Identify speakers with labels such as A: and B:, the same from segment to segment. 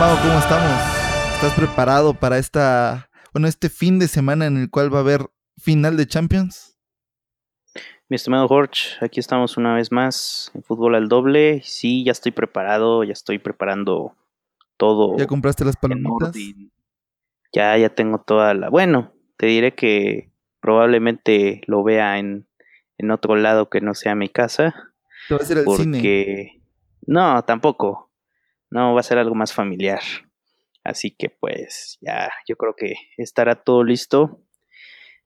A: ¿Cómo estamos? ¿Estás preparado para esta, bueno, este fin de semana en el cual va a haber final de Champions?
B: Mi estimado Jorge, aquí estamos una vez más en fútbol al doble. Sí, ya estoy preparado, ya estoy preparando todo.
A: ¿Ya compraste las palomitas?
B: Ya, ya tengo toda la. Bueno, te diré que probablemente lo vea en, en otro lado que no sea mi casa.
A: Te vas a ir al cine.
B: Porque. No, tampoco. No, va a ser algo más familiar. Así que pues ya, yo creo que estará todo listo.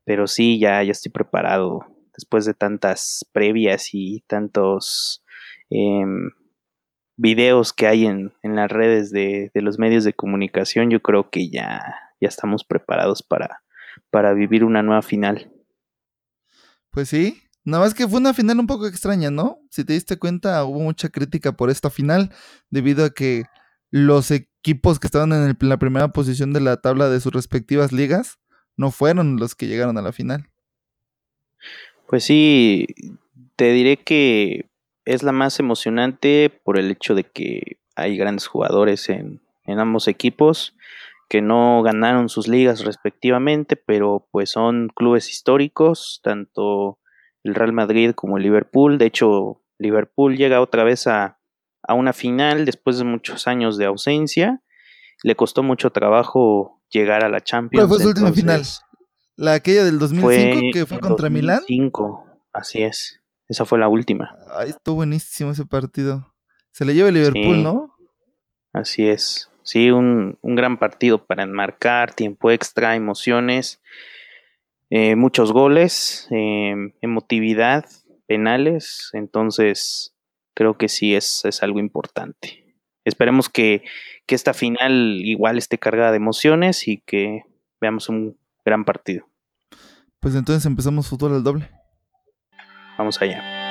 B: Pero sí, ya, ya estoy preparado. Después de tantas previas y tantos em, videos que hay en, en las redes de, de los medios de comunicación, yo creo que ya, ya estamos preparados para, para vivir una nueva final.
A: Pues sí. Nada más que fue una final un poco extraña, ¿no? Si te diste cuenta, hubo mucha crítica por esta final, debido a que los equipos que estaban en, la primera posición de la tabla de sus respectivas ligas no fueron los que llegaron a la final.
B: Pues sí, te diré que es la más emocionante por el hecho de que hay grandes jugadores en, en ambos equipos que no ganaron sus ligas respectivamente, pero pues son clubes históricos, tanto el Real Madrid como el Liverpool. De hecho, Liverpool llega otra vez a, a una final después de muchos años de ausencia. Le costó mucho trabajo llegar a la Champions.
A: ¿Cuál fue su última final? La aquella del 2005 que fue contra Milán.
B: 2005, así es. Esa fue la última.
A: Ay, estuvo buenísimo ese partido. Se le lleva el Liverpool,
B: Sí.
A: ¿no?
B: Así es. Sí, un, un gran partido para enmarcar, tiempo extra, emociones, eh, muchos goles, eh, emotividad, penales. Entonces, creo que sí es, es algo importante. Esperemos que, que esta final igual esté cargada de emociones y que veamos un gran partido.
A: Pues entonces empezamos fútbol al doble.
B: Vamos allá.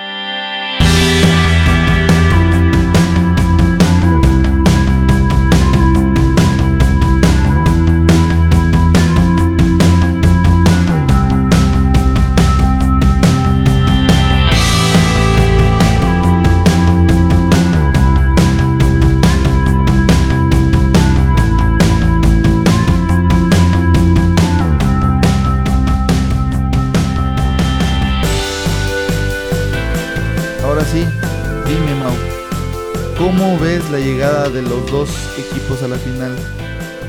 A: De los dos equipos a la final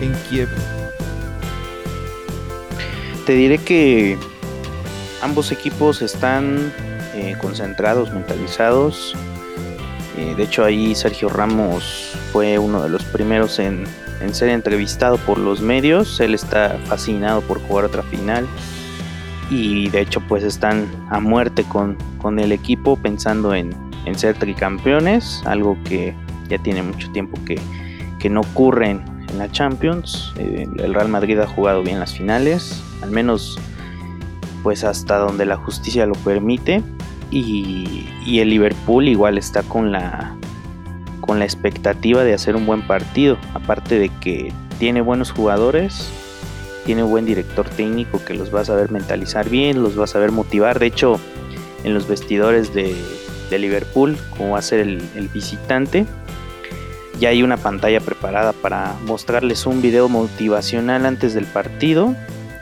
A: en Kiev?
B: Te diré que ambos equipos están eh, concentrados, mentalizados. Eh, de hecho, ahí Sergio Ramos fue uno de los primeros en, en ser entrevistado por los medios. Él está fascinado por jugar otra final. Y de hecho, pues están a muerte con, con el equipo pensando en, en ser tricampeones, algo que ya tiene mucho tiempo que, que no ocurre en, la Champions. Eh, el Real Madrid ha jugado bien las finales, al menos pues hasta donde la justicia lo permite. Y, y el Liverpool igual está con la, con la expectativa de hacer un buen partido. Aparte de que tiene buenos jugadores, tiene buen director técnico que los va a saber mentalizar bien, los va a saber motivar. De hecho, en los vestidores de, de Liverpool, como va a ser el, visitante, ya hay una pantalla preparada para mostrarles un video motivacional antes del partido.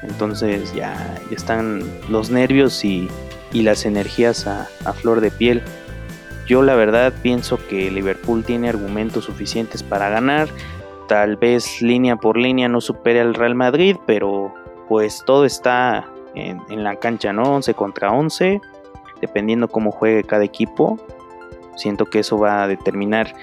B: Entonces ya, están los nervios y, las energías a, a flor de piel. Yo la verdad pienso que Liverpool tiene argumentos suficientes para ganar. Tal vez línea por línea no supere al Real Madrid, pero pues todo está en, en la cancha, ¿no? 11 contra 11, dependiendo cómo juegue cada equipo. Siento que eso va a determinar.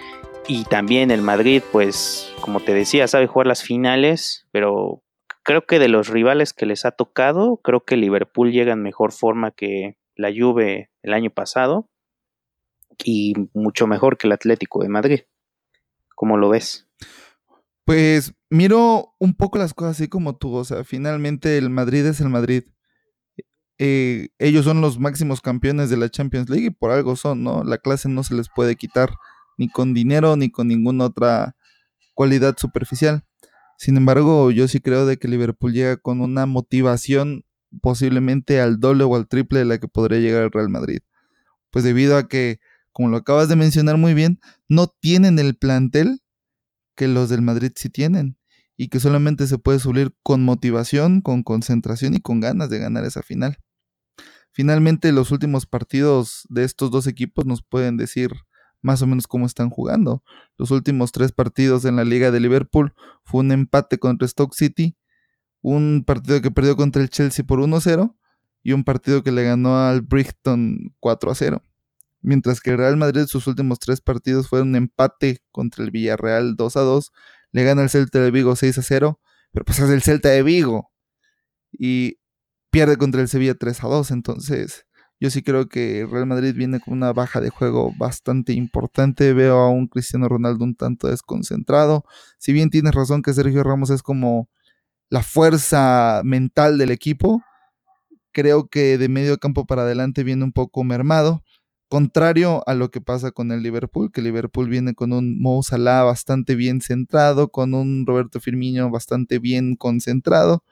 B: Y también el Madrid, pues, como te decía, sabe jugar las finales, pero creo que de los rivales que les ha tocado, creo que Liverpool llega en mejor forma que la Juve el año pasado y mucho mejor que el Atlético de Madrid. ¿Cómo lo ves?
A: Pues miro un poco las cosas así como tú, o sea, finalmente el Madrid es el Madrid. Eh, ellos son los máximos campeones de la Champions League y por algo son, ¿no? La clase no se les puede quitar ni con dinero ni con ninguna otra cualidad superficial. Sin embargo, yo sí creo de que Liverpool llega con una motivación posiblemente al doble o al triple de la que podría llegar el Real Madrid. Pues debido a que, como lo acabas de mencionar muy bien, no tienen el plantel que los del Madrid sí tienen y que solamente se puede subir con motivación, con concentración y con ganas de ganar esa final. Finalmente, los últimos partidos de estos dos equipos nos pueden decir más o menos cómo están jugando. Los últimos tres partidos en la Liga de Liverpool fue un empate contra Stoke City, un partido que perdió contra el Chelsea por 1-0 y un partido que le ganó al Brighton 4-0. Mientras que el Real Madrid sus últimos tres partidos fueron un empate contra el Villarreal 2-2, le gana el Celta de Vigo 6-0, pero pues es el Celta de Vigo. Y pierde contra el Sevilla 3 a 2. Entonces, yo sí creo que Real Madrid viene con una baja de juego bastante importante. Veo a un Cristiano Ronaldo un tanto desconcentrado. Si bien tienes razón que Sergio Ramos es como la fuerza mental del equipo, creo que de medio campo para adelante viene un poco mermado. Contrario a lo que pasa con el Liverpool, que Liverpool viene con un Mo Salah bastante bien centrado, con un Roberto Firmino bastante bien concentrado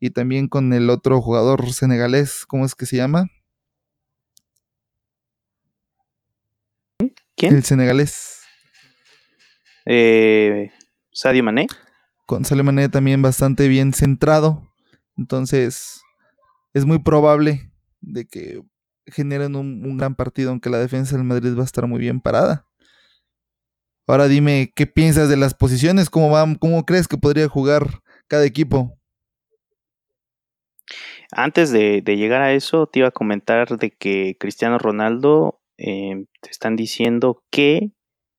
A: y también con el otro jugador senegalés, ¿cómo es que se llama?
B: ¿Quién?
A: El senegalés.
B: Eh, Sadio Mané.
A: Con Sadio Mané también bastante bien centrado. Entonces, es muy probable de que generen un, un, gran partido, aunque la defensa del Madrid va a estar muy bien parada. Ahora dime, ¿qué piensas de las posiciones? ¿Cómo, va, cómo crees que podría jugar cada equipo?
B: Antes de, de, llegar a eso, te iba a comentar de que Cristiano Ronaldo eh, te están diciendo que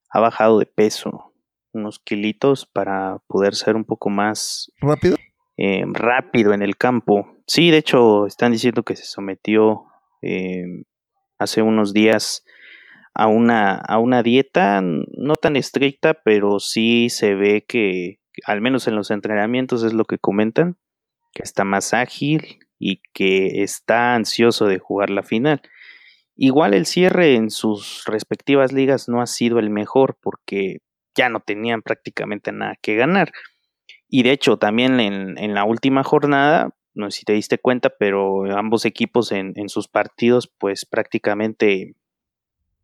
B: ha bajado de peso unos kilitos para poder ser un poco más
A: rápido.
B: Eh, rápido en el campo. Sí, de hecho, están diciendo que se sometió eh, hace unos días a una, a una dieta no tan estricta, pero sí se ve que, al menos en los entrenamientos es lo que comentan, que está más ágil, y que está ansioso de jugar la final. Igual el cierre en sus respectivas ligas no ha sido el mejor porque ya no tenían prácticamente nada que ganar. Y de hecho también en, en la última jornada, no sé si te diste cuenta, pero ambos equipos en, en sus partidos pues prácticamente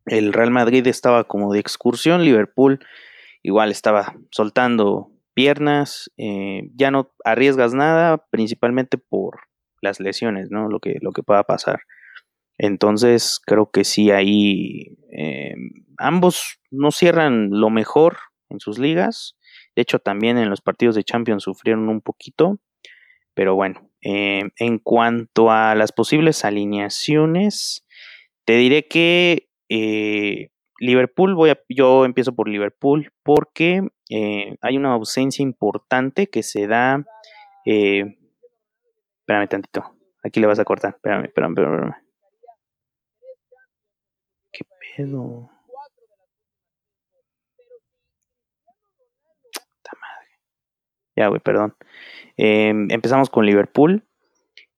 B: el Real Madrid estaba como de excursión, Liverpool igual estaba soltando piernas, eh, ya no arriesgas nada, principalmente por las lesiones, ¿no? Lo que, lo que pueda pasar. Entonces, creo que sí, ahí eh, ambos no cierran lo mejor en sus ligas. De hecho, también en los partidos de Champions sufrieron un poquito. Pero bueno, eh, en cuanto a las posibles alineaciones, te diré que eh, Liverpool, voy a, yo empiezo por Liverpool porque hay una ausencia importante que se da Espérame tantito. Aquí le vas a cortar. Espérame, espérame, espérame. ¿Qué pedo? Ya, güey, perdón. Eh, empezamos con Liverpool.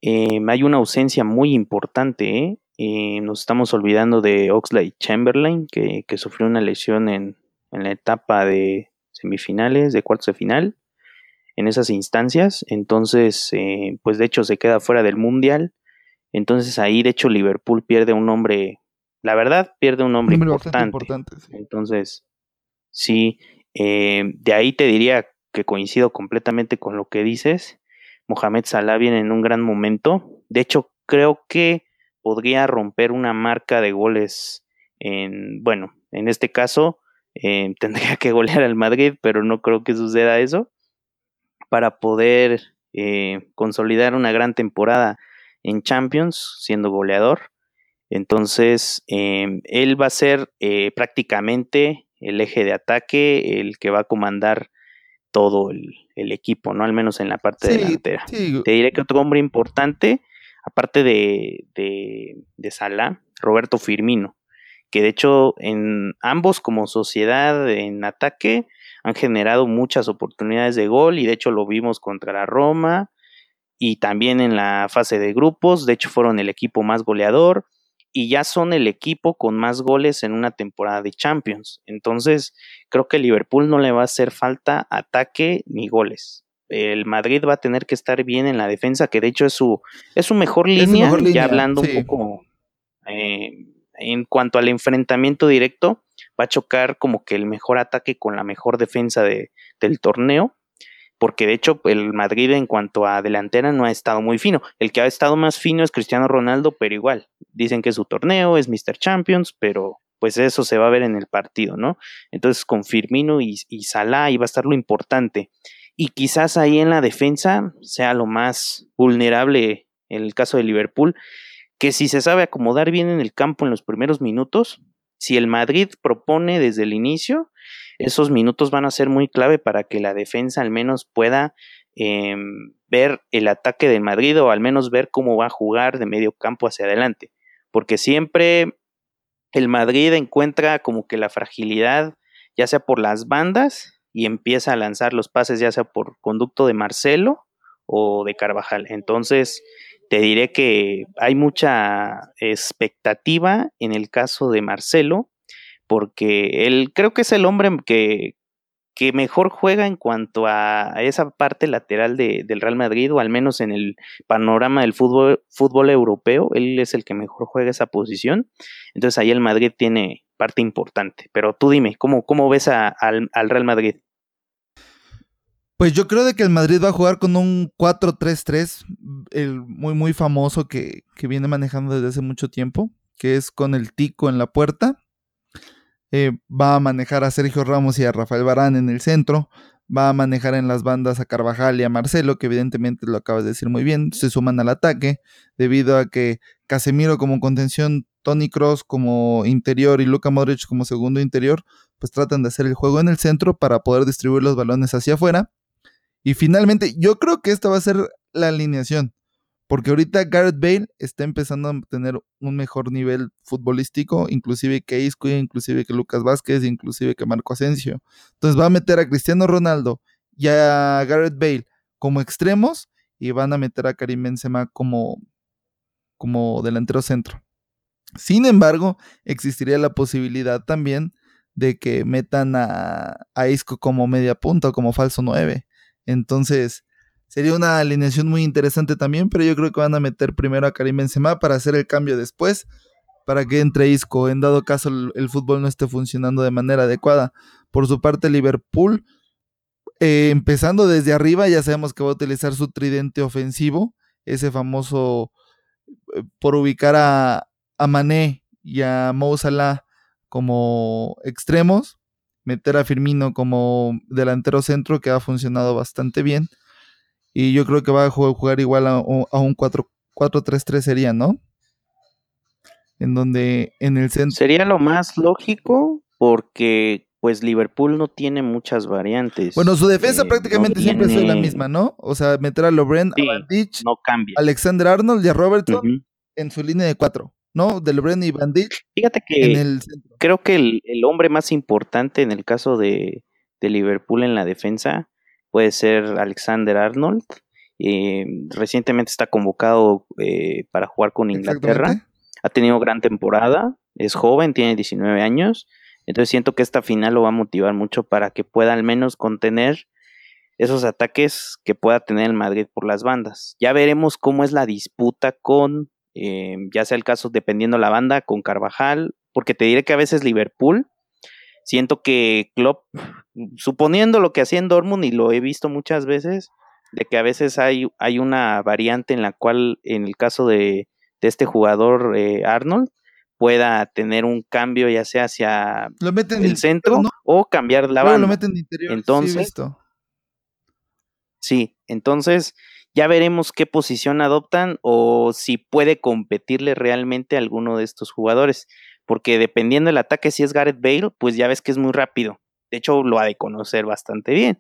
B: Eh, hay una ausencia muy importante, ¿eh? ¿eh? nos estamos olvidando de Oxley Chamberlain, que, que sufrió una lesión en, en, la etapa de semifinales, de cuartos de final en esas instancias. Entonces, eh, pues de hecho se queda fuera del Mundial. Entonces ahí, de hecho, Liverpool pierde un hombre, la verdad, pierde un hombre importante. Entonces, sí, eh, de ahí te diría que coincido completamente con lo que dices. Mohamed Salah viene en un gran momento. De hecho, creo que podría romper una marca de goles en, bueno, en este caso, eh, tendría que golear al Madrid, pero no creo que suceda eso para poder eh, consolidar una gran temporada en Champions, siendo goleador. Entonces, em, él va a ser eh, prácticamente el eje de ataque, el que va a comandar todo el, equipo, ¿no? Al menos en la parte delantera. Te diré que otro hombre importante, aparte de, de, de Salah, Roberto Firmino, que de hecho en ambos como sociedad en ataque han generado muchas oportunidades de gol y de hecho lo vimos contra la Roma y también en la fase de grupos, de hecho fueron el equipo más goleador y ya son el equipo con más goles en una temporada de Champions. Entonces, creo que Liverpool no le va a hacer falta ataque ni goles. El Madrid va a tener que estar bien en la defensa, que de hecho es su, es su mejor línea, ya hablando un poco eh, en cuanto al enfrentamiento directo, va a chocar como que el mejor ataque con la mejor defensa de, del torneo, porque de hecho el Madrid en cuanto a delantera no ha estado muy fino. El que ha estado más fino es Cristiano Ronaldo, pero igual, dicen que es su torneo, es Mr. Champions, pero pues eso se va a ver en el partido, ¿no? Entonces con Firmino y, y Salah va a estar lo importante. Y quizás ahí en la defensa sea lo más vulnerable en el caso de Liverpool, que si se sabe acomodar bien en el campo en los primeros minutos, si el Madrid propone desde el inicio, esos minutos van a ser muy clave para que la defensa al menos pueda em, ver el ataque del Madrid o al menos ver cómo va a jugar de medio campo hacia adelante. Porque siempre el Madrid encuentra como que la fragilidad, ya sea por las bandas, y empieza a lanzar los pases, ya sea por conducto de Marcelo o de Carvajal. Entonces, te diré que hay mucha expectativa en el caso de Marcelo, porque él creo que es el hombre que, que mejor juega en cuanto a esa parte lateral de, del Real Madrid, o al menos en el panorama del fútbol, fútbol europeo, él es el que mejor juega esa posición. Entonces ahí el Madrid tiene parte importante. Pero tú dime, ¿cómo, cómo ves al, al Real Madrid?
A: Pues yo creo de que el Madrid va a jugar con un 4-3-3, el muy muy famoso que, viene manejando desde hace mucho tiempo, que es con el Tico en la puerta. Eh, va a manejar a Sergio Ramos y a Rafael Barán en el centro. Va a manejar en las bandas a Carvajal y a Marcelo, que evidentemente lo acabas de decir muy bien, se suman al ataque, debido a que Casemiro como contención, Tony Cross como interior y Luka Modric como segundo interior, pues tratan de hacer el juego en el centro para poder distribuir los balones hacia afuera y finalmente, yo creo que esta va a ser la alineación. Porque ahorita Gareth Bale está empezando a tener un mejor nivel futbolístico, inclusive que Isco, inclusive que Lucas Vázquez, inclusive que Marco Asensio. Entonces va a meter a Cristiano Ronaldo y a Gareth Bale como extremos y van a meter a Karim Benzema como, como delantero centro. Sin embargo, existiría la posibilidad también de que metan a, a Isco como media punta como falso 9. Entonces, sería una alineación muy interesante también, pero yo creo que van a meter primero a Karim Benzema para hacer el cambio después, para que entre Isco, en dado caso el, fútbol no esté funcionando de manera adecuada. Por su parte, Liverpool, eh, empezando desde arriba, ya sabemos que va a utilizar su tridente ofensivo, ese famoso eh, por ubicar a, a Mané y a Mo Salah como extremos meter a Firmino como delantero centro que ha funcionado bastante bien. Y yo creo que va a jugar, igual a, un 4-3-3 sería, ¿no? En donde en el centro...
B: Sería lo más lógico porque pues Liverpool no tiene muchas variantes.
A: Bueno, su defensa eh, prácticamente siempre es la misma, ¿no? O sea, meter a Lobren, a Bandich,
B: no.
A: Alexander Arnold y a Robertson en su línea de cuatro. ¿No? Del Bren y Bandit.
B: Fíjate que creo que el, hombre más importante en el caso de, Liverpool en la defensa puede ser Alexander Arnold. Eh, recientemente está convocado eh, para jugar con Inglaterra. Ha tenido gran temporada, es joven, tiene 19 años. Entonces siento que esta final lo va a motivar mucho para que pueda al menos contener esos ataques que pueda tener el Madrid por las bandas. Ya veremos cómo es la disputa con eh, ya sea el caso dependiendo la banda con Carvajal, porque te diré que a veces Liverpool, siento que Klopp, suponiendo lo que hacía en Dortmund y lo he visto muchas veces, de que a veces hay, hay una variante en la cual en el caso de, este jugador eh, Arnold pueda tener un cambio ya sea hacia el centro o cambiar la banda. Entonces, sí, entonces ya veremos qué posición adoptan o si puede competirle realmente a alguno de estos jugadores. Porque dependiendo del ataque, si es Gareth Bale, pues ya ves que es muy rápido. De hecho, lo ha de conocer bastante bien.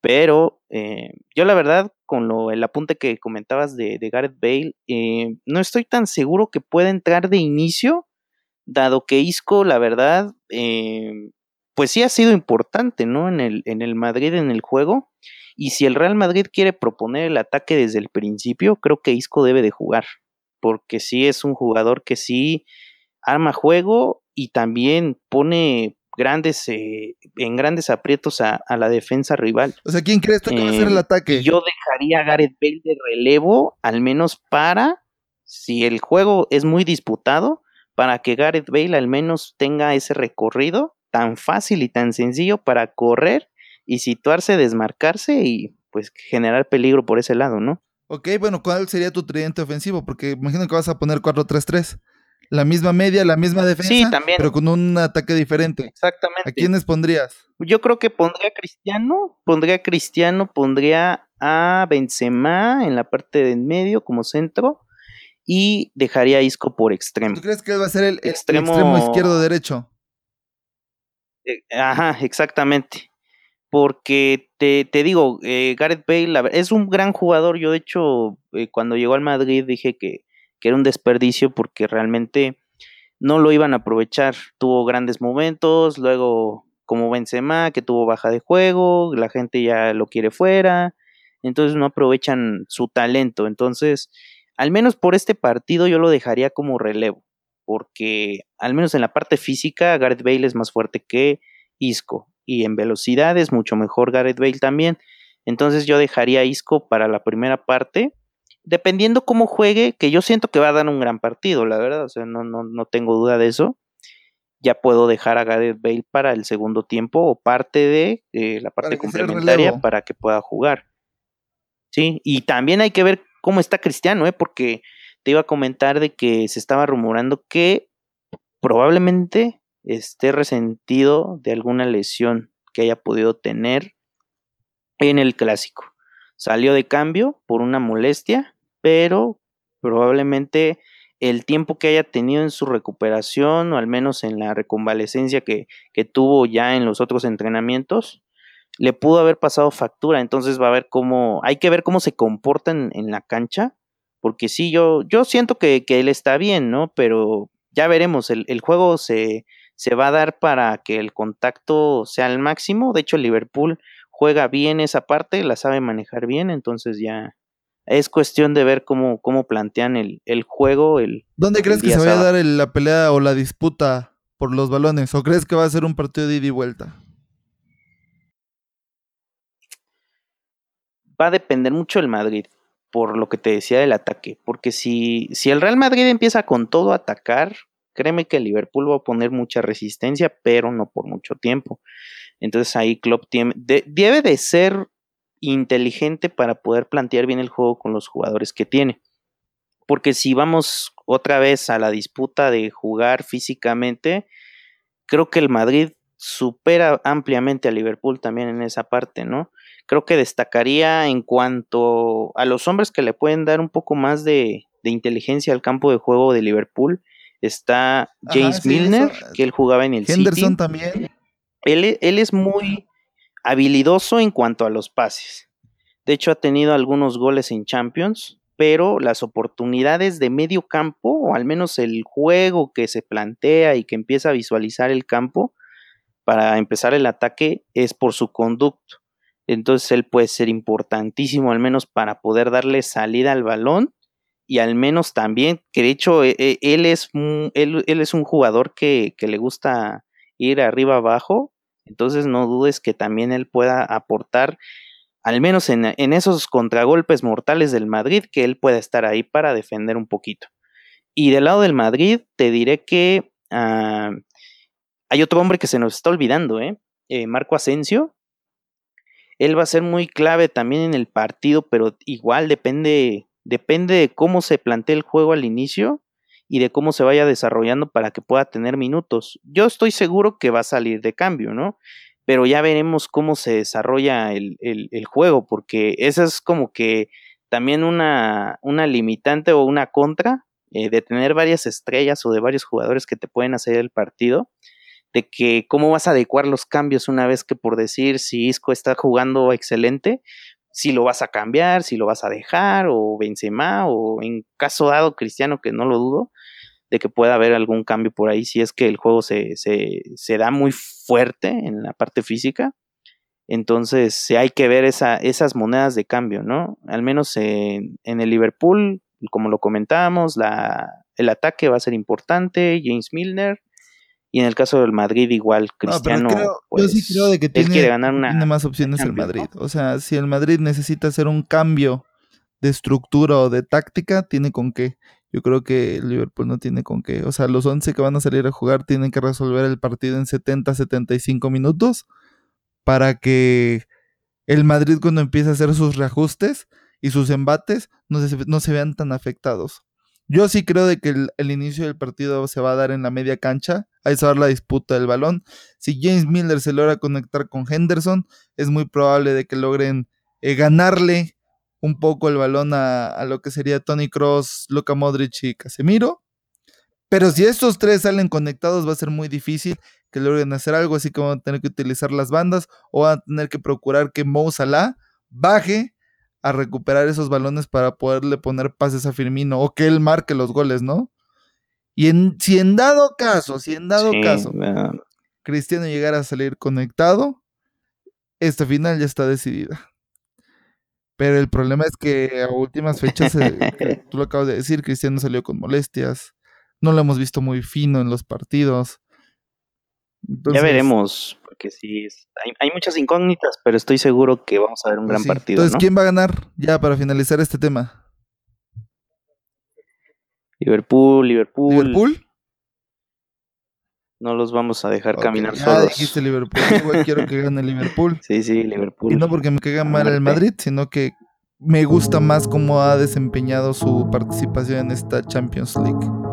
B: Pero eh, yo la verdad, con lo, el apunte que comentabas de, Gareth Bale, eh, no estoy tan seguro que pueda entrar de inicio, dado que Isco, la verdad, eh, pues sí ha sido importante, ¿no? En el, en el Madrid, en el juego. Y si el Real Madrid quiere proponer el ataque desde el principio, creo que Isco debe de jugar, porque sí es un jugador que sí arma juego y también pone grandes eh, en grandes aprietos a, la defensa rival.
A: O sea, ¿quién crees tú que va a ser el em, ataque?
B: Yo dejaría a Gareth Bale de relevo, al menos para, si el juego es muy disputado, para que Gareth Bale al menos tenga ese recorrido tan fácil y tan sencillo para correr y situarse, desmarcarse y pues generar peligro por ese lado, ¿no?
A: Ok, bueno, ¿cuál sería tu tridente ofensivo? Porque imagino que vas a poner 4-3-3. La misma media, la misma defensa,
B: sí, también.
A: pero con un ataque diferente.
B: Exactamente.
A: ¿A quiénes pondrías?
B: Yo creo que pondría a Cristiano, pondría a Cristiano, pondría a Benzema en la parte de en medio como centro y dejaría a Isco por extremo.
A: ¿Tú crees que él va a ser el extremo, extremo izquierdo derecho?
B: Eh, ajá, exactamente. Porque te, te digo, eh, Gareth Bale es un gran jugador. Yo, de hecho, eh, cuando llegó al Madrid dije que, que era un desperdicio porque realmente no lo iban a aprovechar. Tuvo grandes momentos, luego como Benzema, que tuvo baja de juego, la gente ya lo quiere fuera, entonces no aprovechan su talento. Entonces, al menos por este partido yo lo dejaría como relevo, porque al menos en la parte física Gareth Bale es más fuerte que Isco y en velocidad es mucho mejor Gareth Bale también. Entonces yo dejaría Isco para la primera parte, dependiendo cómo juegue, que yo siento que va a dar un gran partido, la verdad, o sea, no, no, no tengo duda de eso. Ya puedo dejar a Gareth Bale para el segundo tiempo o parte de eh, la parte complementaria para que pueda jugar. Sí, y también hay que ver cómo está Cristiano, ¿eh? porque te iba a comentar de que se estaba rumorando que probablemente esté resentido de alguna lesión que haya podido tener en el clásico. Salió de cambio por una molestia, pero probablemente el tiempo que haya tenido en su recuperación, o al menos en la reconvalecencia que, que tuvo ya en los otros entrenamientos, le pudo haber pasado factura, entonces va a ver cómo, hay que ver cómo se comporta en, la cancha, porque sí, yo, yo siento que, él está bien, ¿no? Pero ya veremos, el, juego se, se va a dar para que el contacto sea al máximo, de hecho el Liverpool juega bien esa parte, la sabe manejar bien, entonces ya es cuestión de ver cómo, cómo plantean el, el juego. El,
A: ¿Dónde crees que se vaya a dar la pelea o la disputa por los balones? ¿O crees que va a ser un partido de ida y vuelta?
B: va a depender mucho el Madrid, por lo que te decía del ataque, porque si, si el Real Madrid empieza con todo a atacar, créeme que Liverpool va a poner mucha resistencia, pero no por mucho tiempo. Entonces ahí Klopp debe de ser inteligente para poder plantear bien el juego con los jugadores que tiene. Porque si vamos otra vez a la disputa de jugar físicamente, creo que el Madrid supera ampliamente a Liverpool también en esa parte, ¿no? creo que destacaría en cuanto a los hombres que le pueden dar un poco más de, inteligencia al campo de juego de Liverpool. Está James Milner, que él jugaba en el
A: Henderson también.
B: Él, él es muy habilidoso en cuanto a los pases. De hecho, ha tenido algunos goles en Champions, pero las oportunidades de medio campo, o al menos el juego que se plantea y que empieza a visualizar el campo para empezar el ataque, es por su conducto. Entonces él puede ser importantísimo al menos para poder darle salida al balón y al menos también, que de hecho e, e, él es, él, es un jugador que, le gusta ir arriba abajo, entonces no dudes que también él pueda aportar, al menos en, esos contragolpes mortales del Madrid, que él pueda estar ahí para defender un poquito. Y del lado del Madrid, te diré que ah, hay otro hombre que se nos está olvidando, ¿eh? eh Marco Asensio, él va a ser muy clave también en el partido, pero igual depende, depende de cómo se plantee el juego al inicio y de cómo se vaya desarrollando para que pueda tener minutos. Yo estoy seguro que va a salir de cambio, ¿no? Pero ya veremos cómo se desarrolla el, juego, porque esa es como que también una, una limitante o una contra eh, de tener varias estrellas o de varios jugadores que te pueden hacer el partido de que cómo vas a adecuar los cambios una vez que por decir si Isco está jugando excelente, si lo vas a cambiar, si lo vas a dejar, o Benzema, o en caso dado Cristiano, que no lo dudo, de que pueda haber algún cambio por ahí si es que el juego se, se, da muy fuerte en la parte física. Entonces hay que ver esa, esas monedas de cambio, ¿no? Al menos en, en el Liverpool, como lo comentábamos, la, el ataque va a ser importante, James Milner, y en el caso del Madrid, igual, Cristiano.
A: yo sí creo de que tiene, ganar una, tiene más opciones el Madrid. O sea, si el Madrid necesita hacer un cambio de estructura o de táctica, tiene con qué. Yo creo que el Liverpool no tiene con qué. O sea, los 11 que van a salir a jugar tienen que resolver el partido en 70, 75 minutos para que el Madrid cuando empiece a hacer sus reajustes y sus embates no se, no se vean tan afectados. Yo sí creo de que el, inicio del partido se va a dar en la media cancha. Ahí se va a dar la disputa del balón. Si James Miller se logra conectar con Henderson, es muy probable de que logren eh, ganarle un poco el balón a, lo que sería Tony Cross, Luka Modric y Casemiro. Pero si estos tres salen conectados, va a ser muy difícil que logren hacer algo, así que van a tener que utilizar las bandas o van a tener que procurar que Mo Salah baje a recuperar esos balones para poderle poner pases a Firmino o que él marque los goles, ¿no? Y en, si en dado caso, si en dado caso, Cristiano llegara a salir conectado, esta final ya está decidida. Pero el problema es que a últimas fechas, eh, tú lo acabas de decir, Cristiano salió con molestias. No lo hemos visto muy fino en los partidos.
B: ya veremos, porque sí, hay, muchas incógnitas, pero estoy seguro que vamos a ver un pues gran partido.
A: Entonces, ¿quién va a ganar ya para finalizar este tema?
B: Liverpool, Liverpool.
A: ¿Liverpool?
B: No los vamos a dejar caminar ya solos.
A: dijiste Liverpool. Quiero que gane Liverpool.
B: Sí, sí, Liverpool.
A: Y no porque me caiga mal el Madrid, sino que me gusta más cómo ha desempeñado su participación en esta Champions League.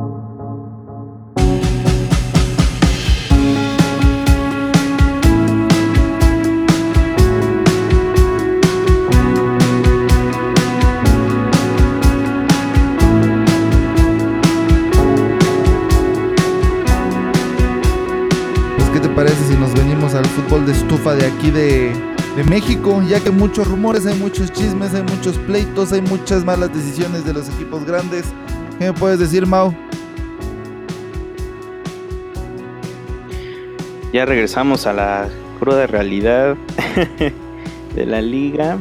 A: Parece si nos venimos al fútbol de estufa de aquí de, México? Ya que muchos rumores, hay muchos chismes, hay muchos pleitos, hay muchas malas decisiones de los equipos grandes. ¿Qué me puedes decir, Mau?
B: Ya regresamos a la cruda realidad de la liga.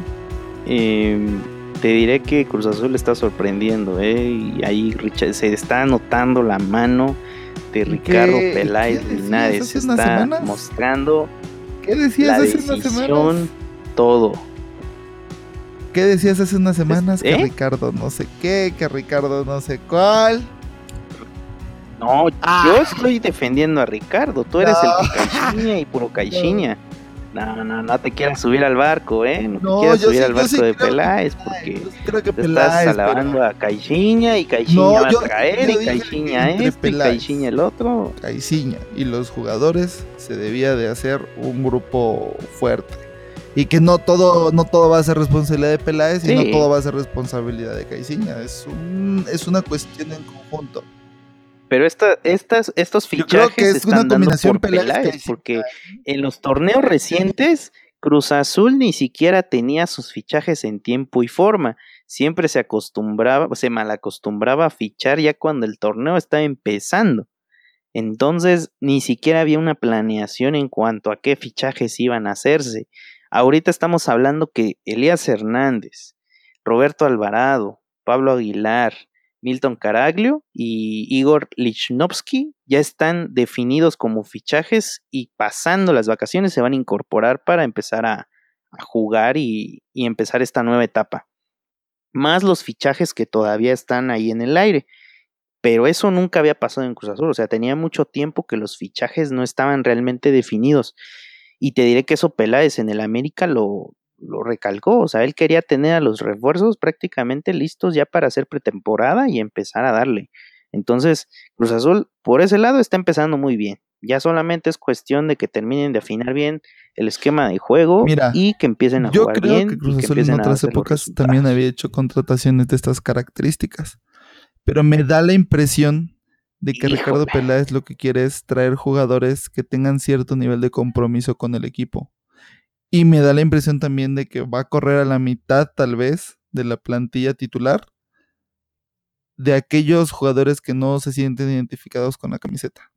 B: Em, te diré que Cruz Azul está sorprendiendo, ¿eh? Y ahí se está anotando la mano de Ricardo Peláez Linares está mostrando
A: ¿Qué decías hace unas semanas?
B: todo.
A: ¿Qué decías hace unas semanas? Que ¿Eh? Ricardo no sé qué, que Ricardo no sé cuál.
B: No, ah. yo estoy defendiendo a Ricardo. Tú eres el Caixinha y puro Caixinha. No, no, no te quieras subir al barco, ¿eh? No, te quieras subir al barco de Peláez porque te estás alabando a Caixinha y Caixinha va a traer y Caixinha este y Caixinha el otro.
A: Caixinha y los jugadores se debía de hacer un grupo fuerte. Y que no todo, no todo va a ser responsabilidad de Peláez y no todo va a ser responsabilidad de Caixinha. Es, un, es una cuestión en conjunto.
B: Pero esta, estas, estos fichajes es están una por Peláez, porque en los torneos recientes Cruz Azul ni siquiera tenía sus fichajes en tiempo y forma. Siempre se acostumbraba, se malacostumbraba a fichar ya cuando el torneo estaba empezando. Entonces ni siquiera había una planeación en cuanto a qué fichajes iban a hacerse. Ahorita estamos hablando que Elías Hernández, Roberto Alvarado, Pablo Aguilar, Milton Caraglio y Igor Lichnowsky ya están definidos como fichajes y pasando las vacaciones se van a incorporar para empezar a, jugar y, y, empezar esta nueva etapa. Más los fichajes que todavía están ahí en el aire. Pero eso nunca había pasado en Cruz Azul. O sea, tenía mucho tiempo que los fichajes no estaban realmente definidos. Y te diré que eso Peláez en el América lo, lo recalcó, o sea, él quería tener a los refuerzos prácticamente listos ya para hacer pretemporada y empezar a darle. Entonces, Cruz Azul por ese lado está empezando muy bien. Ya solamente es cuestión de que terminen de afinar bien el esquema de juego y que empiecen a jugar bien.
A: Yo creo que Cruz Azul en otras épocas también había hecho contrataciones de estas características. Pero me da la impresión de que Ricardo Peláez lo que quiere es traer jugadores que tengan cierto nivel de compromiso con el equipo. Y me da la impresión también de que va a correr a la mitad, tal vez, de la plantilla titular de aquellos jugadores que no se sienten identificados con la camiseta.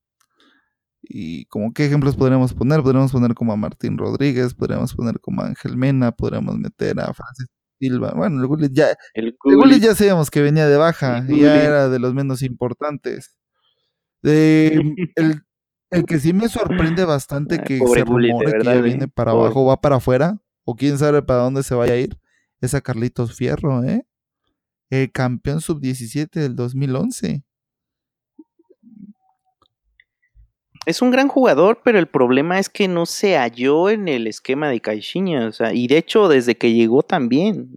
A: Y como qué ejemplos podríamos poner, podríamos poner como a Martín Rodríguez, podríamos poner como a Ángel Mena, podríamos meter a Francis Silva. Bueno, el Gullit ya, el ya sabíamos que venía de baja y ya era de los menos importantes. De, el, el que sí me sorprende bastante que se rumore que ya viene para abajo, va para afuera, o quién sabe para dónde se vaya a ir, es a Carlitos Fierro, ¿eh? el campeón sub-17 del 2011.
B: Es un gran jugador, pero el problema es que no se halló en el esquema de Caixinha, o sea, y de hecho desde que llegó también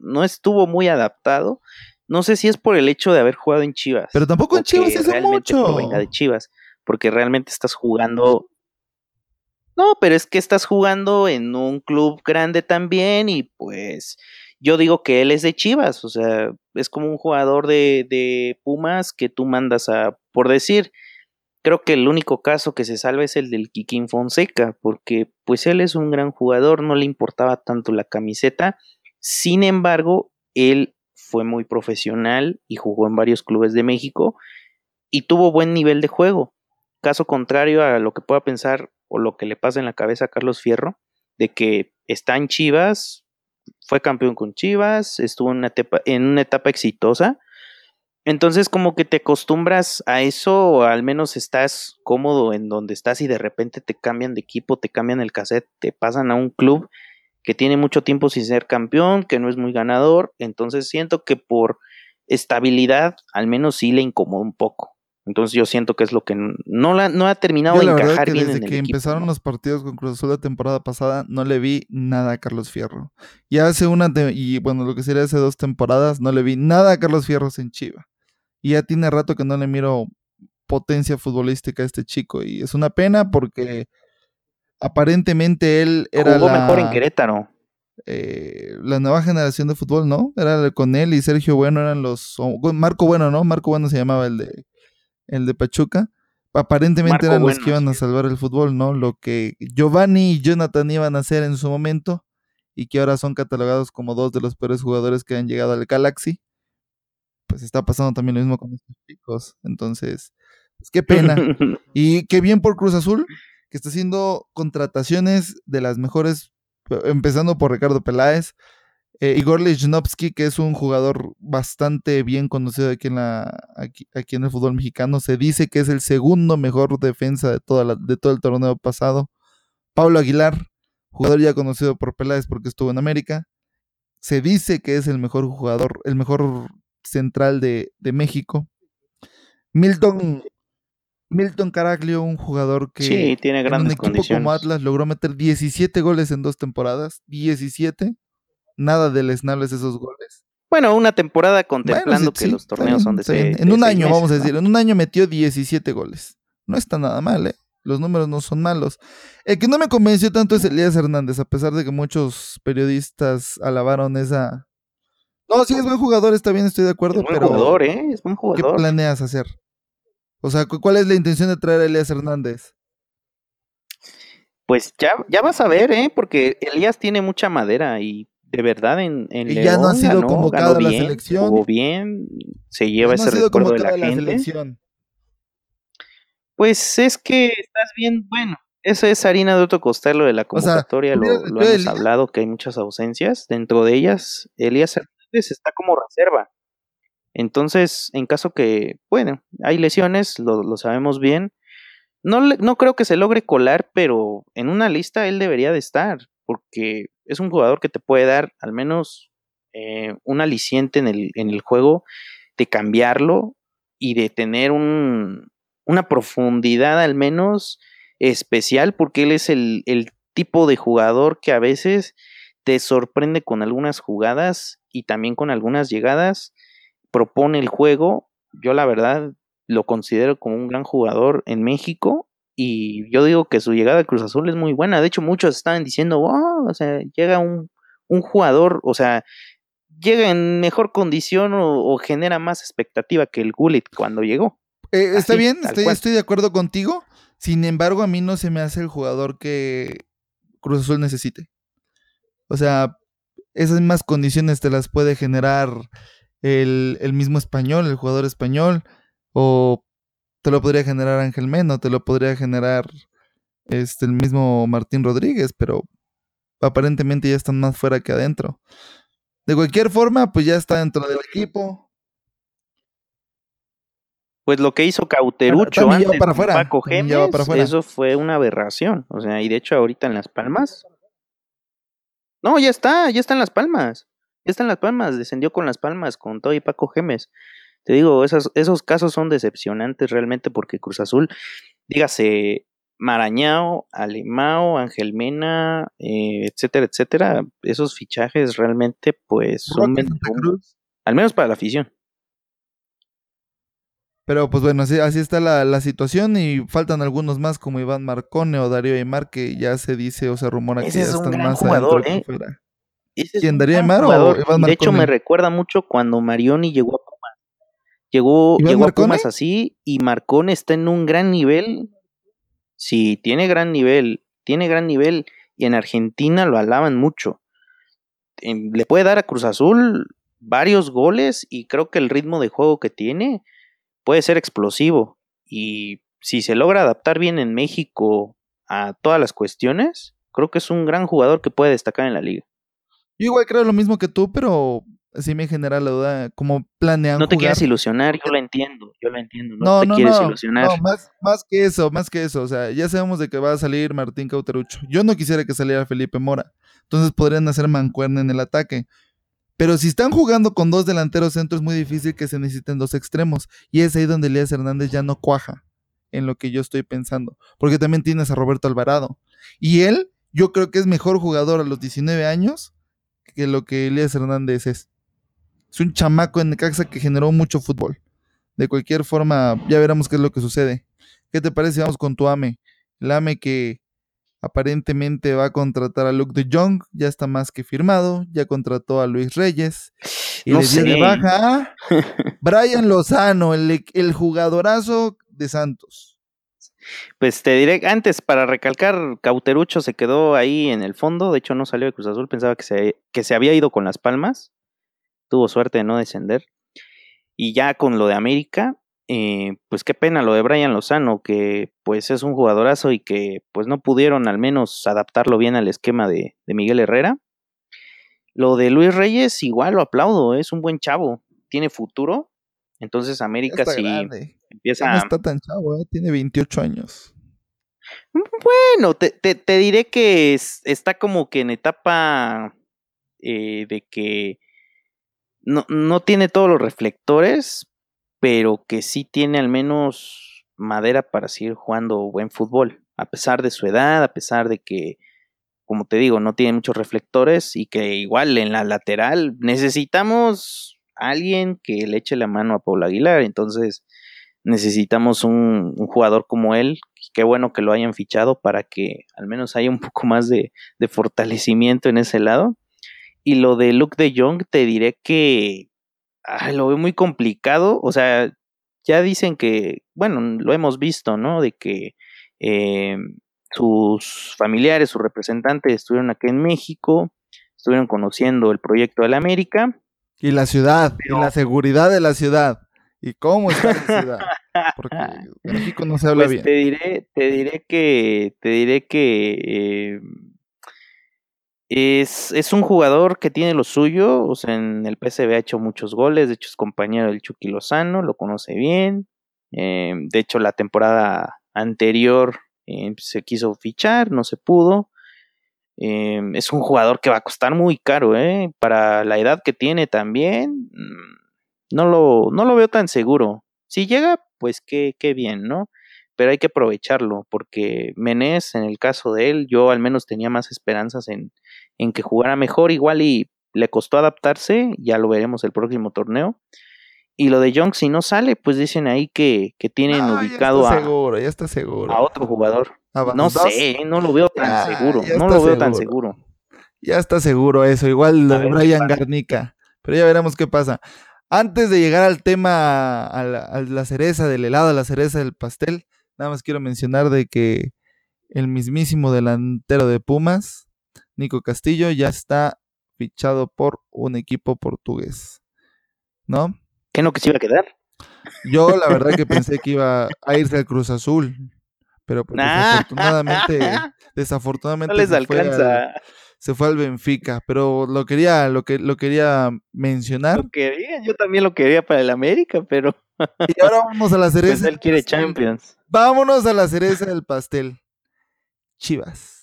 B: no estuvo muy adaptado. No sé si es por el hecho de haber jugado en Chivas.
A: Pero tampoco en Chivas hace mucho.
B: Venga de Chivas, porque realmente estás jugando no, pero es que estás jugando en un club grande también y pues yo digo que él es de Chivas, o sea, es como un jugador de, de Pumas que tú mandas a, por decir, creo que el único caso que se salva es el del Kikín Fonseca, porque pues él es un gran jugador, no le importaba tanto la camiseta, sin embargo, él fue muy profesional y jugó en varios clubes de México y tuvo buen nivel de juego. Caso contrario a lo que pueda pensar o lo que le pasa en la cabeza a Carlos Fierro, de que está en Chivas, fue campeón con Chivas, estuvo en una etapa, en una etapa exitosa. Entonces como que te acostumbras a eso o al menos estás cómodo en donde estás y de repente te cambian de equipo, te cambian el cassette, te pasan a un club que tiene mucho tiempo sin ser campeón, que no es muy ganador, entonces siento que por estabilidad al menos sí le incomoda un poco. Entonces yo siento que es lo que no, la, no ha terminado de encajar bien
A: desde que empezaron los partidos con Cruz Azul la temporada pasada no le vi nada a Carlos Fierro. Y hace una y bueno, lo que sería hace dos temporadas no le vi nada a Carlos Fierro en Chiva. Y ya tiene rato que no le miro potencia futbolística a este chico y es una pena porque aparentemente él era
B: Jugó mejor en Querétaro.
A: Eh, la nueva generación de fútbol, ¿no? Era con él y Sergio Bueno eran los Marco Bueno, ¿no? Marco Bueno se llamaba el de el de Pachuca, aparentemente eran los que iban a salvar el fútbol, ¿no? Lo que Giovanni y Jonathan iban a hacer en su momento y que ahora son catalogados como dos de los peores jugadores que han llegado al Galaxy. Pues está pasando también lo mismo con estos chicos. Entonces, pues qué pena. y qué bien por Cruz Azul, que está haciendo contrataciones de las mejores, empezando por Ricardo Peláez, eh, Igor Lichnowsky, que es un jugador bastante bien conocido aquí en, la, aquí, en el fútbol mexicano, se dice que es el segundo mejor defensa de, toda de todo el torneo pasado. Pablo Aguilar, jugador ya conocido por Peláez porque estuvo en América, se dice que es el mejor jugador, el mejor central de, México. Milton, Milton Caraglio, un jugador que
B: sí, tiene grandes
A: en un equipo como Atlas logró meter 17 goles en dos temporadas, 17 nada deleznables esos goles.
B: Bueno, una temporada contemplando que los torneos son de,
A: En un año, vamos a decir, en un año metió 17 goles. No está nada mal, ¿eh? Los números no son malos. El que no me convenció tanto es Elías Hernández, a pesar de que muchos periodistas alabaron esa. No, sí, es buen jugador, está bien, estoy de acuerdo, es buen pero.
B: jugador, ¿eh? Es buen jugador.
A: ¿Qué planeas hacer? O sea, ¿cuál es la intención de traer a Elías Hernández?
B: Pues ya, ya vas a ver, ¿eh? Porque Elías tiene mucha madera y de verdad en, en León
A: ya no ha sido convocado a la selección.
B: Jugó bien, se lleva ese recuerdo de la, gente. Pues es que estás bien, bueno, eso es harina de otro costal lo de la convocatoria, lo, hemos hablado que hay muchas ausencias, dentro de ellas Elías Hernández está como reserva. Entonces, en caso que, bueno, hay lesiones, lo, lo sabemos bien, no, no creo que se logre colar, pero en una lista él debería de estar, porque es un jugador que te puede dar al menos eh, un aliciente en el, en el juego de cambiarlo y de tener un, una profundidad al menos especial porque él es el, el tipo de jugador que a veces te sorprende con algunas jugadas y también con algunas llegadas, propone el juego, yo la verdad lo considero como un gran jugador en México y yo digo que su llegada a Cruz Azul es muy buena. De hecho, muchos estaban diciendo, oh, o sea, llega un, un jugador, o sea, llega en mejor condición o, genera más expectativa que el Gullit cuando llegó.
A: Eh, está bien, estoy, estoy, de acuerdo contigo. Sin embargo, a mí no se me hace el jugador que Cruz Azul necesite. O sea, esas mismas condiciones te las puede generar el, el mismo español, el jugador español, o te lo podría generar Ángel Meno, te lo podría generar este, el mismo Martín Rodríguez, pero aparentemente ya están más fuera que adentro. De cualquier forma, pues ya está dentro del equipo.
B: Pues lo que hizo Cauterucho antes para afuera, Paco Gémez, eso fue una aberración. O sea, y de hecho ahorita en Las Palmas. No, ya está, ya está en Las Palmas. está en Las Palmas, descendió con Las Palmas, con todo y Paco Gemes. Te digo, esos, esos casos son decepcionantes realmente porque Cruz Azul, dígase Marañao, Alemao, Ángel Mena, eh, etcétera, etcétera, esos fichajes realmente pues son al menos para la afición.
A: Pero pues bueno, así, así está la, situación y faltan algunos más como Iván Marcone o Darío Aymar que ya se dice o se rumora que ya están más
B: jugador, ¿eh? ¿Quién, Darío Aymar o Iván Marcone? De hecho me recuerda mucho cuando Marioni llegó a. Llegó, llegó a Pumas así y Marcone está en un gran nivel. Sí, tiene gran nivel, tiene gran nivel y en Argentina lo alaban mucho. Le puede dar a Cruz Azul varios goles y creo que el ritmo de juego que tiene puede ser explosivo y si se logra adaptar bien en México a todas las cuestiones, creo que es un gran jugador que puede destacar en la liga.
A: Yo igual creo lo mismo que tú, pero sí me genera la duda cómo planean
B: No te quieres ilusionar, yo lo entiendo, yo lo entiendo, no, te quieres ilusionar. No,
A: más, más que eso, más que eso, o sea, ya sabemos de que va a salir Martín Cauterucho. Yo no quisiera que saliera Felipe Mora, entonces podrían hacer mancuerna en el ataque. Pero si están jugando con dos delanteros centros, es muy difícil que se necesiten dos extremos. Y es ahí donde Elías Hernández ya no cuaja en lo que yo estoy pensando. Porque también tienes a Roberto Alvarado. Y él, yo creo que es mejor jugador a los 19 años que lo que Elías Hernández es. Es un chamaco en Necaxa que generó mucho fútbol. De cualquier forma, ya veremos qué es lo que sucede. ¿Qué te parece? Vamos con tu AME. El AME que Aparentemente va a contratar a Luke de Jong, ya está más que firmado, ya contrató a Luis Reyes y le dio de baja Brian Lozano, el, el jugadorazo de Santos.
B: Pues te diré, antes para recalcar, Cauterucho se quedó ahí en el fondo, de hecho no salió de Cruz Azul, pensaba que se, que se había ido con las palmas, tuvo suerte de no descender. Y ya con lo de América, eh, pues qué pena lo de Brian Lozano, que pues es un jugadorazo y que pues no pudieron al menos adaptarlo bien al esquema de, Miguel Herrera. Lo de Luis Reyes, igual lo aplaudo, es un buen chavo, tiene futuro. Entonces América sí empieza.
A: No está tan chavo, ¿eh? tiene 28 años.
B: Bueno, te, te, diré que está como que en etapa eh, de que no, no tiene todos los reflectores, pero que sí tiene al menos madera para seguir jugando buen fútbol, a pesar de su edad, a pesar de que, como te digo, no tiene muchos reflectores y que igual en la lateral necesitamos alguien que le eche la mano a Paul Aguilar, entonces necesitamos un, jugador como él, qué bueno que lo hayan fichado para que al menos haya un poco más de, de fortalecimiento en ese lado. Y lo de Luke de Jong, te diré que lo veo muy complicado. O sea, ya dicen que, bueno, lo hemos visto, ¿no? De que eh, sus familiares, sus representantes estuvieron aquí en México, estuvieron conociendo el proyecto de la América.
A: Y la ciudad, y la seguridad de la ciudad. ¿Y cómo está la ciudad? Porque en México no se habla pues bien.
B: Te diré, te diré que, te diré que eh, es, un jugador que tiene lo suyo, o sea, en el PSV ha hecho muchos goles, de hecho es compañero del Chucky Lozano, lo conoce bien, eh, de hecho la temporada anterior eh, se quiso fichar, no se pudo, eh, es un jugador que va a costar muy caro, para la edad que tiene también, mm, no lo, no lo veo tan seguro, si llega, pues qué, qué bien, ¿no? Pero hay que aprovecharlo, porque Menés, en el caso de él, yo al menos tenía más esperanzas en, en que jugara mejor, igual y le costó adaptarse, ya lo veremos el próximo torneo. Y lo de Young, si no sale, pues dicen ahí que, que tienen ubicado
A: a, seguro, ya está seguro.
B: a otro jugador. no sé, no lo veo tan seguro, no lo veo tan seguro.
A: Ya está seguro eso, igual lo de Brian Garnica, pero ya veremos qué pasa. Antes de llegar al tema, a la, a la cereza del helado, a la cereza del pastel, nada más quiero mencionar de que el mismísimo delantero de Pumas, Nico Castillo ya está fichado por un equipo portugués. ¿No?
B: ¿Qué no que se iba a quedar?
A: Yo la verdad que pensé que iba a irse al Cruz Azul, pero pues desafortunadamente, desafortunadamente
B: no les se, alcanza.
A: Fue al, se fue al Benfica, pero lo quería, lo que lo quería mencionar.
B: Lo quería, yo también lo quería para el América, pero.
A: Y ahora vamos a la pues cereza.
B: Pues él quiere Champions.
A: Vámonos a la cereza del pastel. Chivas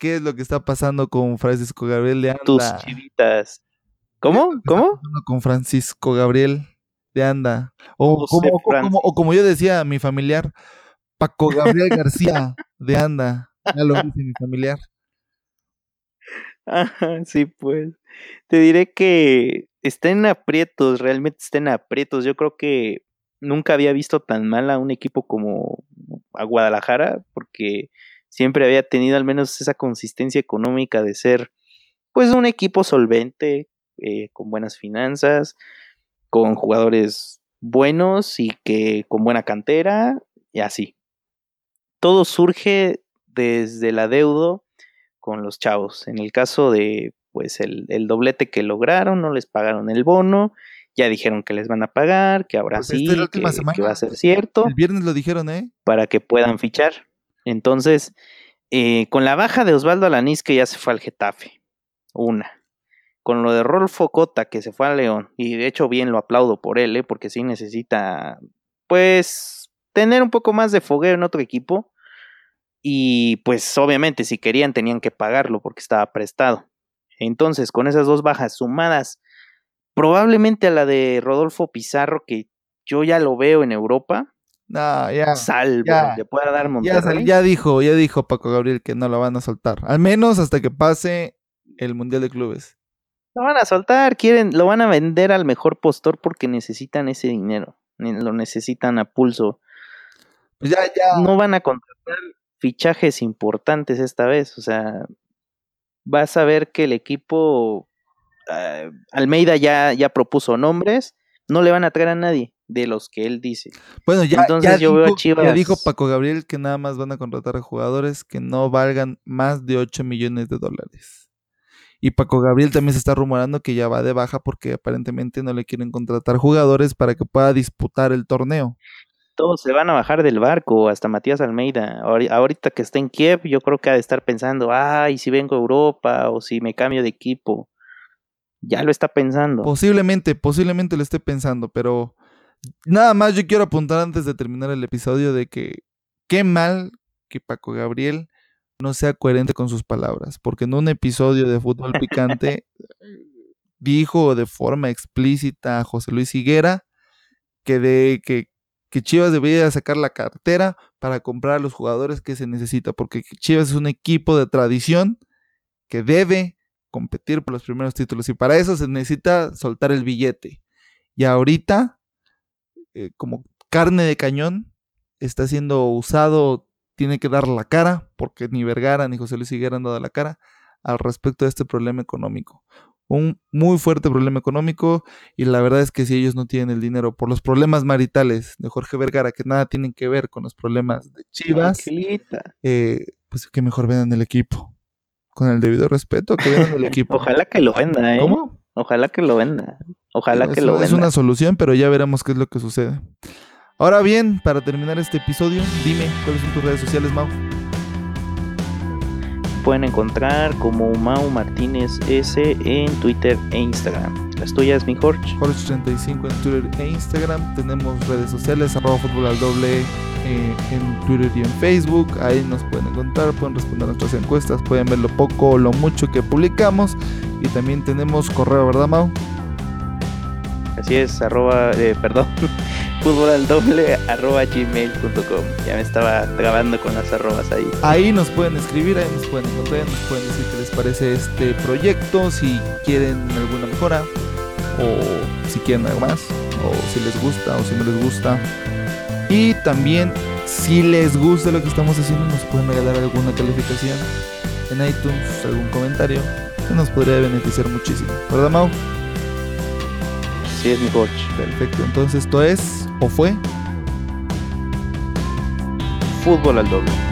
A: qué es lo que está pasando con Francisco Gabriel de Anda.
B: Tus chivitas. ¿Cómo? ¿Cómo?
A: Con Francisco Gabriel de Anda. O como, o como, yo decía, mi familiar, Paco Gabriel García de Anda. Ya lo dice mi familiar.
B: sí, pues. Te diré que estén aprietos, realmente estén aprietos. Yo creo que nunca había visto tan mal a un equipo como a Guadalajara, porque siempre había tenido al menos esa consistencia económica de ser, pues, un equipo solvente, eh, con buenas finanzas, con jugadores buenos y que con buena cantera, y así. Todo surge desde el adeudo con los chavos. En el caso de, pues, el, el doblete que lograron, no les pagaron el bono ya dijeron que les van a pagar, que ahora pues sí, que, va a ser cierto.
A: El viernes lo dijeron, ¿eh?
B: Para que puedan fichar. Entonces, eh, con la baja de Osvaldo Alanís, que ya se fue al Getafe, una. Con lo de Rolfo Cota, que se fue a León, y de hecho bien lo aplaudo por él, ¿eh? porque sí necesita, pues, tener un poco más de fogueo en otro equipo. Y pues obviamente si querían tenían que pagarlo porque estaba prestado. Entonces, con esas dos bajas sumadas probablemente a la de Rodolfo Pizarro, que yo ya lo veo en Europa.
A: No, ya.
B: Salvo que pueda dar
A: Monterrey. Ya, dijo, ya dijo Paco Gabriel que no lo van a soltar. Al menos hasta que pase el Mundial de Clubes.
B: Lo van a soltar, quieren, lo van a vender al mejor postor porque necesitan ese dinero. Lo necesitan a pulso.
A: Pues ya, ya.
B: No van a contratar fichajes importantes esta vez. O sea, vas a ver que el equipo eh, Almeida ya, ya propuso nombres, no le van a traer a nadie de los que él dice.
A: Bueno, ya, Entonces yo dijo, veo a Chivas... ya dijo Paco Gabriel que nada más van a contratar a jugadores que no valgan más de 8 millones de dólares. Y Paco Gabriel también se está rumorando que ya va de baja porque aparentemente no le quieren contratar jugadores para que pueda disputar el torneo.
B: Todos se van a bajar del barco, hasta Matías Almeida. Ahorita que está en Kiev, yo creo que ha de estar pensando, ay, si vengo a Europa o si me cambio de equipo ya lo está pensando.
A: Posiblemente, posiblemente lo esté pensando, pero nada más yo quiero apuntar antes de terminar el episodio de que qué mal que Paco Gabriel no sea coherente con sus palabras, porque en un episodio de Fútbol Picante dijo de forma explícita a José Luis Higuera que de que, que Chivas debería sacar la cartera para comprar a los jugadores que se necesita, porque Chivas es un equipo de tradición que debe competir por los primeros títulos y para eso se necesita soltar el billete. Y ahorita, eh, como carne de cañón, está siendo usado, tiene que dar la cara, porque ni Vergara ni José Luis Higuera han dado la cara al respecto de este problema económico. Un muy fuerte problema económico y la verdad es que si ellos no tienen el dinero por los problemas maritales de Jorge Vergara, que nada tienen que ver con los problemas de Chivas, eh, pues que mejor vendan el equipo con el debido respeto que vendan el equipo.
B: Ojalá que lo venda, ¿eh? ¿Cómo? Ojalá que lo venda. Ojalá que lo venda.
A: Es una solución, pero ya veremos qué es lo que sucede. Ahora bien, para terminar este episodio, dime cuáles son tus redes sociales, Mau.
B: Pueden encontrar como Mau Martínez S en Twitter e Instagram. Las tuyas, mi Jorge.
A: Jorge35 en Twitter e Instagram. Tenemos redes sociales, arroba fútbol al doble eh, en Twitter y en Facebook. Ahí nos pueden encontrar, pueden responder a nuestras encuestas, pueden ver lo poco o lo mucho que publicamos. Y también tenemos correo, ¿verdad, Mau?
B: Así es, arroba, eh, perdón, fútbol al doble arroba gmail.com. Ya me estaba grabando con las arrobas ahí.
A: Ahí nos pueden escribir, ahí nos pueden encontrar, nos pueden decir qué les parece este proyecto, si quieren alguna mejora, o si quieren algo más, o si les gusta, o si no les gusta. Y también, si les gusta lo que estamos haciendo, nos pueden regalar alguna calificación en iTunes, algún comentario, que nos podría beneficiar muchísimo. ¿Verdad, Mau?
B: Sí, es mi coach.
A: Perfecto, entonces esto es, o fue,
B: Fútbol al doble.